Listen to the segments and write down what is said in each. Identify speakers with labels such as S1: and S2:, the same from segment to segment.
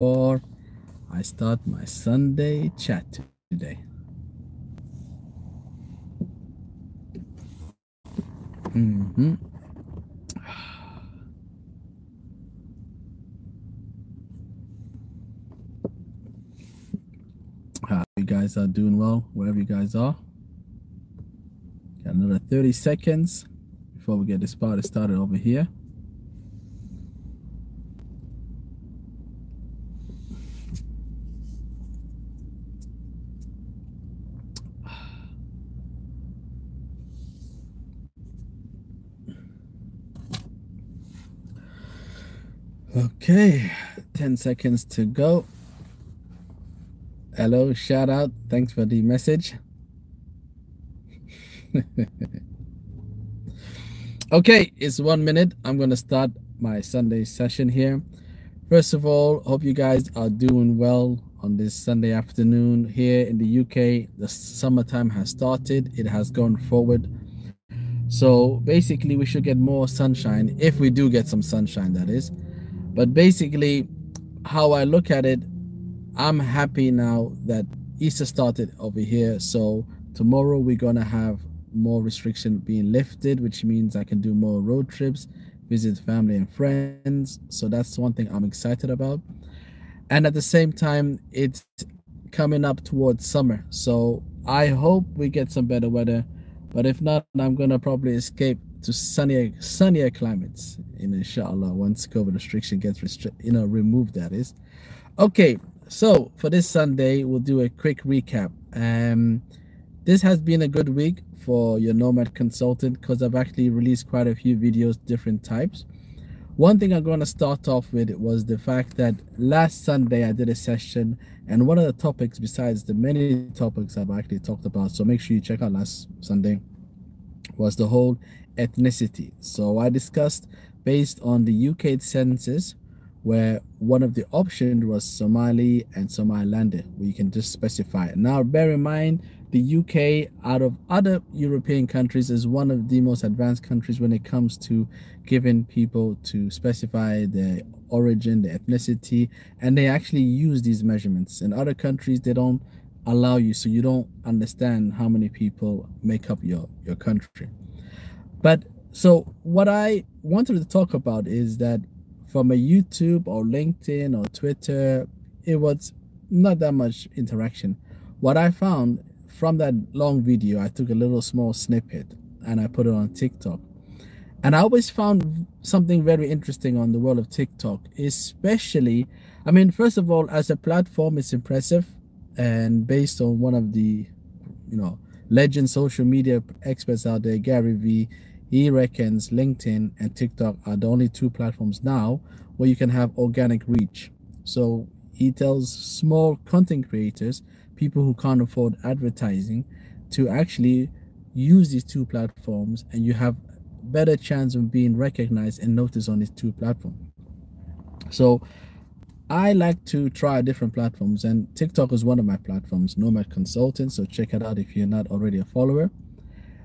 S1: before I start my Sunday chat today. Mm-hmm. You guys are doing well, wherever you guys are. Got another 30 seconds before we get this party started over here. Okay, 10 seconds to go. Hello, shout out. Thanks for the message. okay, it's one minute. I'm going to start my Sunday session here. First of all, hope you guys are doing well on this Sunday afternoon here in the UK. The summertime has started, it has gone forward. So basically, we should get more sunshine if we do get some sunshine, that is. But basically, how I look at it, I'm happy now that Easter started over here. So tomorrow we're gonna have more restriction being lifted, which means I can do more road trips, visit family and friends. So that's one thing I'm excited about. And at the same time, it's coming up towards summer. So I hope we get some better weather. But if not, I'm gonna probably escape to sunnier sunnier climates in inshallah once covid restriction gets restri- you know removed that is. Okay so for this sunday we'll do a quick recap. Um this has been a good week for your nomad consultant because i've actually released quite a few videos different types. One thing i'm going to start off with was the fact that last sunday i did a session and one of the topics besides the many topics i've actually talked about so make sure you check out last sunday was the whole ethnicity. So I discussed based on the UK census, where one of the options was Somali and Somalilander, where you can just specify. Now, bear in mind, the UK, out of other European countries, is one of the most advanced countries when it comes to giving people to specify their origin, their ethnicity, and they actually use these measurements. In other countries, they don't allow you, so you don't understand how many people make up your, your country. But so what I wanted to talk about is that from a YouTube or LinkedIn or Twitter, it was not that much interaction. What I found from that long video, I took a little small snippet and I put it on TikTok. And I always found something very interesting on the world of TikTok, especially, I mean, first of all, as a platform, it's impressive. And based on one of the, you know, legend social media experts out there, Gary Vee, he reckons LinkedIn and TikTok are the only two platforms now where you can have organic reach. So he tells small content creators, people who can't afford advertising, to actually use these two platforms and you have better chance of being recognized and noticed on these two platforms. So I like to try different platforms and TikTok is one of my platforms, Nomad Consultant. So check it out if you're not already a follower.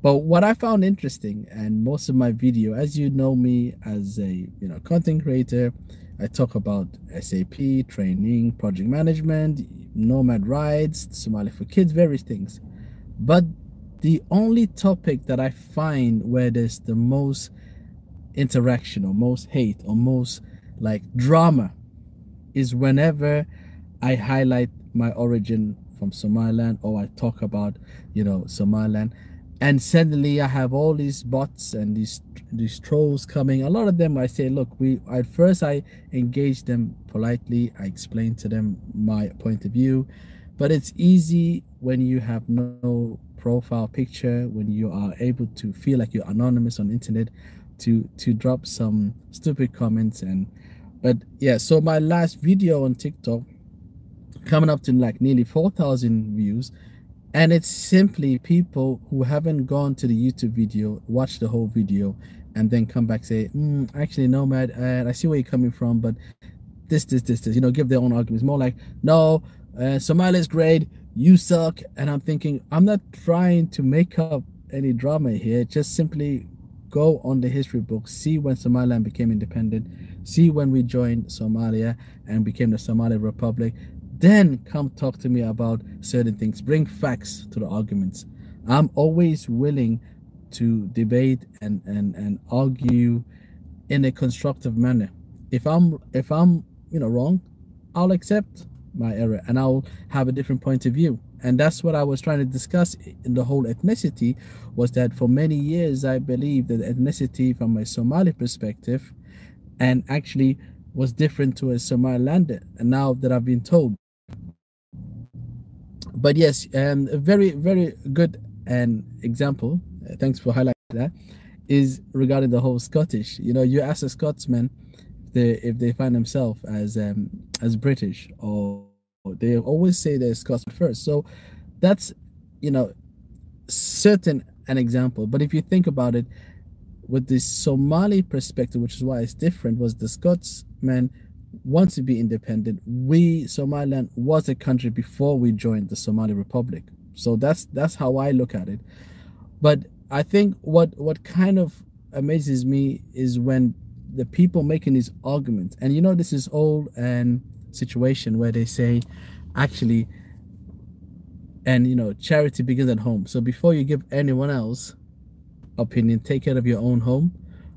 S1: But what I found interesting, and most of my video, as you know me as a you know content creator, I talk about SAP, training, project management, nomad rides, Somali for kids, various things. But the only topic that I find where there's the most interaction or most hate or most like drama is whenever I highlight my origin from Somaliland or I talk about, you know, Somaliland and suddenly I have all these bots and these these trolls coming. A lot of them I say, look, we at first I engage them politely. I explain to them my point of view, but it's easy when you have no profile picture, when you are able to feel like you're anonymous on internet, to to drop some stupid comments and. But yeah, so my last video on TikTok coming up to like nearly 4,000 views and it's simply people who haven't gone to the youtube video watch the whole video and then come back say mm, actually nomad uh, i see where you're coming from but this this this this you know give their own arguments. More like no uh, somalia's great you suck and i'm thinking i'm not trying to make up any drama here just simply go on the history books see when somaliland became independent see when we joined Somalia and became the Somali Republic, then come talk to me about certain things. Bring facts to the arguments. I'm always willing to debate and, and, and argue in a constructive manner. If I'm if I'm you know wrong, I'll accept my error and I'll have a different point of view. And that's what I was trying to discuss in the whole ethnicity was that for many years I believed that ethnicity from a Somali perspective and actually was different to a Somalilander. And now that I've been told. But yes, um, a very, very good an example, uh, thanks for highlighting that, is regarding the whole Scottish. You know, you ask a Scotsman if they, if they find themselves as um, as British or they always say they're Scots first. So that's you know certain an example. But if you think about it, with the Somali perspective, which is why it's different, was the Scotsman wants to be independent. We Somaliland was a country before we joined the Somali Republic. So that's that's how I look at it. But I think what what kind of amazes me is when the people making these arguments, and you know this is old and situation where they say, actually, and you know charity begins at home. So before you give anyone else opinion, take care of your own home.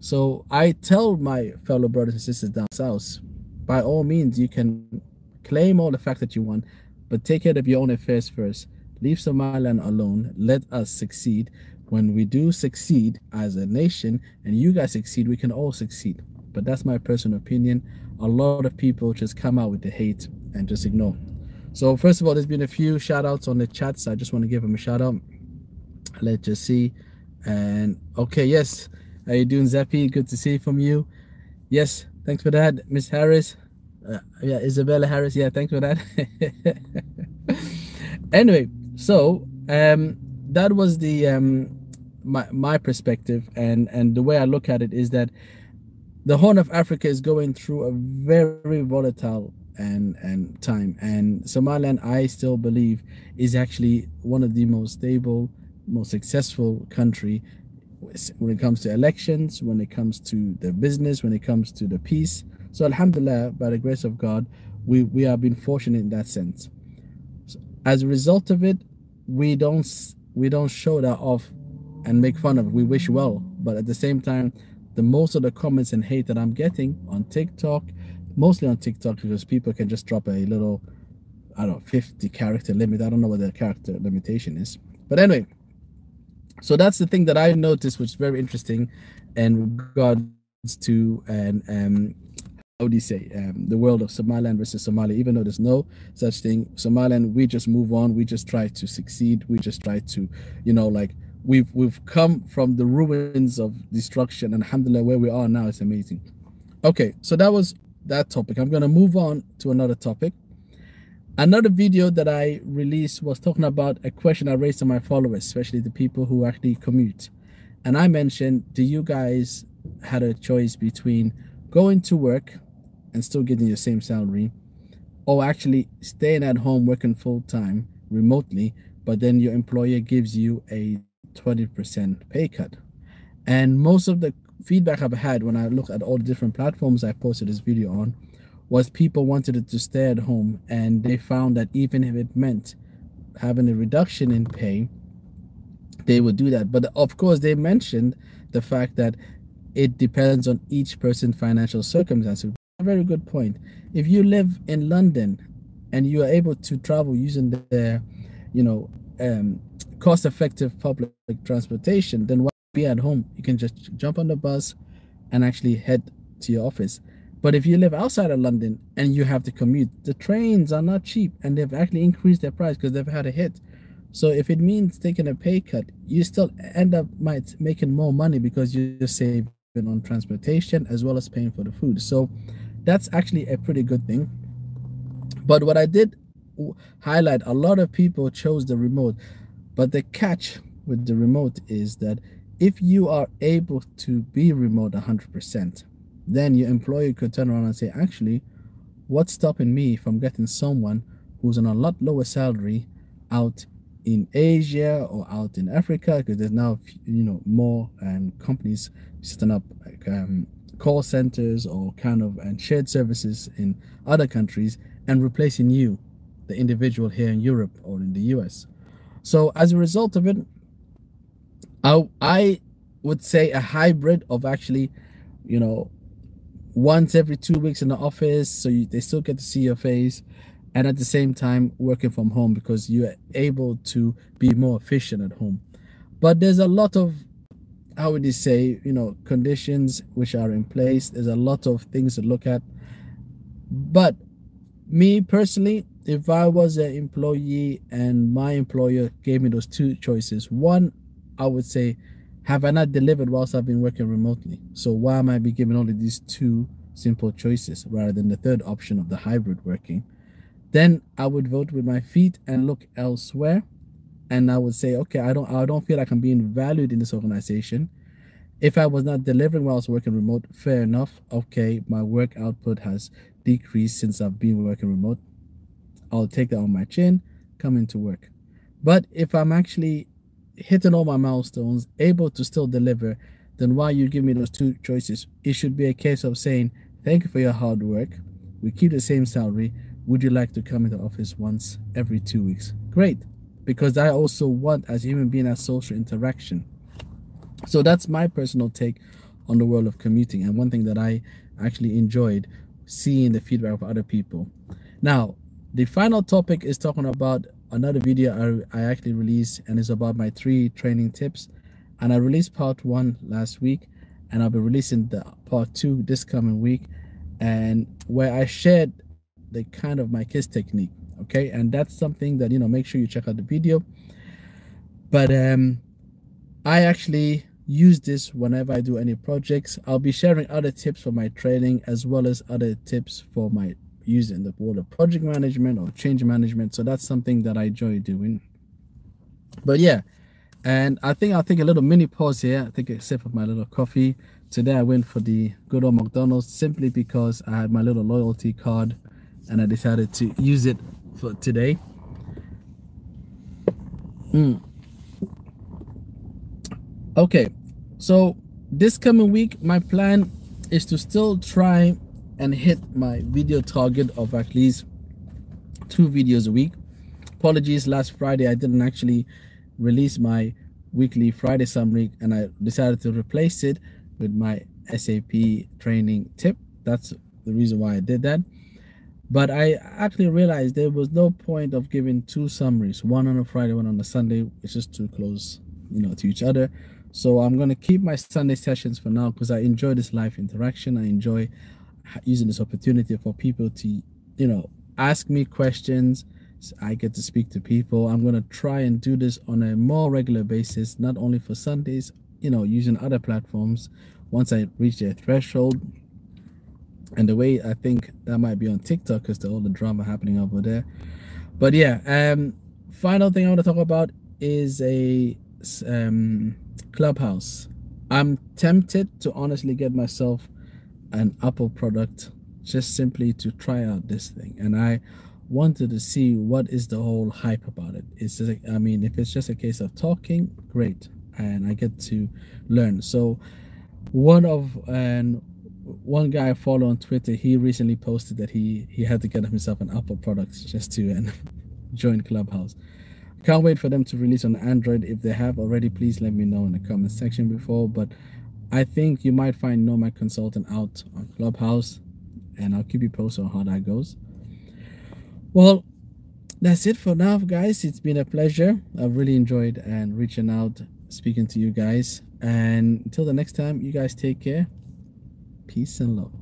S1: So I tell my fellow brothers and sisters down south, by all means, you can claim all the facts that you want, but take care of your own affairs first. Leave Somaliland alone. Let us succeed. When we do succeed as a nation and you guys succeed, we can all succeed. But that's my personal opinion. A lot of people just come out with the hate and just ignore. So first of all, there's been a few shout outs on the chats. I just want to give them a shout out. Let's just see. And okay, yes. How you doing, Zeppi? Good to see from you. Yes, thanks for that, Miss Harris. Uh, yeah, Isabella Harris. Yeah, thanks for that. anyway, so um, that was the um, my my perspective, and and the way I look at it is that the Horn of Africa is going through a very volatile and and time, and Somaliland, I still believe, is actually one of the most stable, most successful country when it comes to elections, when it comes to the business, when it comes to the peace. So Alhamdulillah, by the grace of God, we we have been fortunate in that sense. As a result of it, we don't we don't show that off and make fun of it. We wish well, but at the same time, the most of the comments and hate that I'm getting on TikTok, mostly on TikTok, because people can just drop a little, I don't know, 50 character limit. I don't know what the character limitation is, but anyway. So that's the thing that I noticed, which is very interesting, in regards to and um, how do you say um, the world of Somaliland versus Somalia. Even though there's no such thing, Somaliland, we just move on. We just try to succeed. We just try to, you know, like we've we've come from the ruins of destruction, and alhamdulillah, where we are now is amazing. Okay, so that was that topic. I'm gonna move on to another topic. Another video that I released was talking about a question I raised to my followers, especially the people who actually commute. And I mentioned, do you guys had a choice between going to work and still getting your same salary or actually staying at home working full time remotely, but then your employer gives you a 20% pay cut? And most of the feedback I've had when I look at all the different platforms I posted this video on was people wanted to stay at home and they found that even if it meant having a reduction in pay, they would do that. But of course, they mentioned the fact that it depends on each person's financial circumstances. A very good point. If you live in London and you are able to travel using the, you know, um, cost-effective public transportation, then why be at home? You can just jump on the bus and actually head to your office. But if you live outside of London and you have to commute, the trains are not cheap and they've actually increased their price because they've had a hit. So if it means taking a pay cut, you still end up might making more money because you're saving on transportation as well as paying for the food. So that's actually a pretty good thing. But what I did highlight, a lot of people chose the remote. But the catch with the remote is that if you are able to be remote 100%, then your employer could turn around and say, actually, what's stopping me from getting someone who's on a lot lower salary out in Asia or out in Africa? Because there's now, you know, more um, companies setting up like, um, call centers or kind of and shared services in other countries and replacing you, the individual here in Europe or in the US. So as a result of it, I, I would say a hybrid of actually, you know, once every two weeks in the office, so you, they still get to see your face, and at the same time working from home because you're able to be more efficient at home. But there's a lot of how would you say, you know, conditions which are in place. There's a lot of things to look at. But me personally, if I was an employee and my employer gave me those two choices, one, I would say, have I not delivered whilst I've been working remotely? So why am I be given only these two simple choices rather than the third option of the hybrid working? Then I would vote with my feet and look elsewhere and I would say, okay, I don't I don't feel like I'm being valued in this organization. If I was not delivering was working remote, fair enough. Okay, my work output has decreased since I've been working remote. I'll take that on my chin, come into work. But if I'm actually hitting all my milestones, able to still deliver, then why you give me those two choices? It should be a case of saying, thank you for your hard work. We keep the same salary. Would you like to come into office once every two weeks? Great because I also want as a human being a social interaction. So that's my personal take on the world of commuting and one thing that I actually enjoyed seeing the feedback of other people. Now, the final topic is talking about another video I, I actually released and it's about my three training tips. And I released part one last week and I'll be releasing the part two this coming week and where I shared the kind of my kiss technique okay? And that's something that you know make sure you check out the video. But um i actually use this whenever i do any projects. I'll be sharing other tips for my training as well as other tips for my using the word of project management or change management so that's something that i enjoy doing but yeah and i think i'll take a little mini pause here i think a sip of my little coffee today i went for the good old mcdonald's simply because i had my little loyalty card and i decided to use it for today. Mm. Okay, so this coming week, my plan is to still try and hit my video target of at least two videos a week. Apologies, last Friday I didn't actually release my weekly Friday summary and I decided to replace it with my SAP training tip. That's the reason why I did that. But I actually realized there was no point of giving two summaries, one on a Friday, one on a Sunday. It's just too close, you know, to each other. So I'm gonna keep my Sunday sessions for now because I enjoy this live interaction. I enjoy using this opportunity for people to, you know, ask me questions. I get to speak to people. I'm gonna try and do this on a more regular basis, not only for Sundays, you know, using other platforms. Once I reach a threshold, and the way I think that might be on TikTok because all the drama happening over there. But yeah, um, final thing I want to talk about is a um, Clubhouse. I'm tempted to honestly get myself an Apple product just simply to try out this thing, and I wanted to see what is the whole hype about it. It's just, I mean, if it's just a case of talking, great, and I get to learn. So one of and one guy I follow on Twitter, he recently posted that he he had to get himself an Apple product just to and join Clubhouse. Can't wait for them to release on Android. If they have already, please let me know in the comment section before. But I think you might find Nomad Consultant out on Clubhouse, and I'll keep you posted on how that goes. Well, that's it for now, guys. It's been a pleasure. I've really enjoyed and reaching out, speaking to you guys. And until the next time, you guys take care. Peace and love.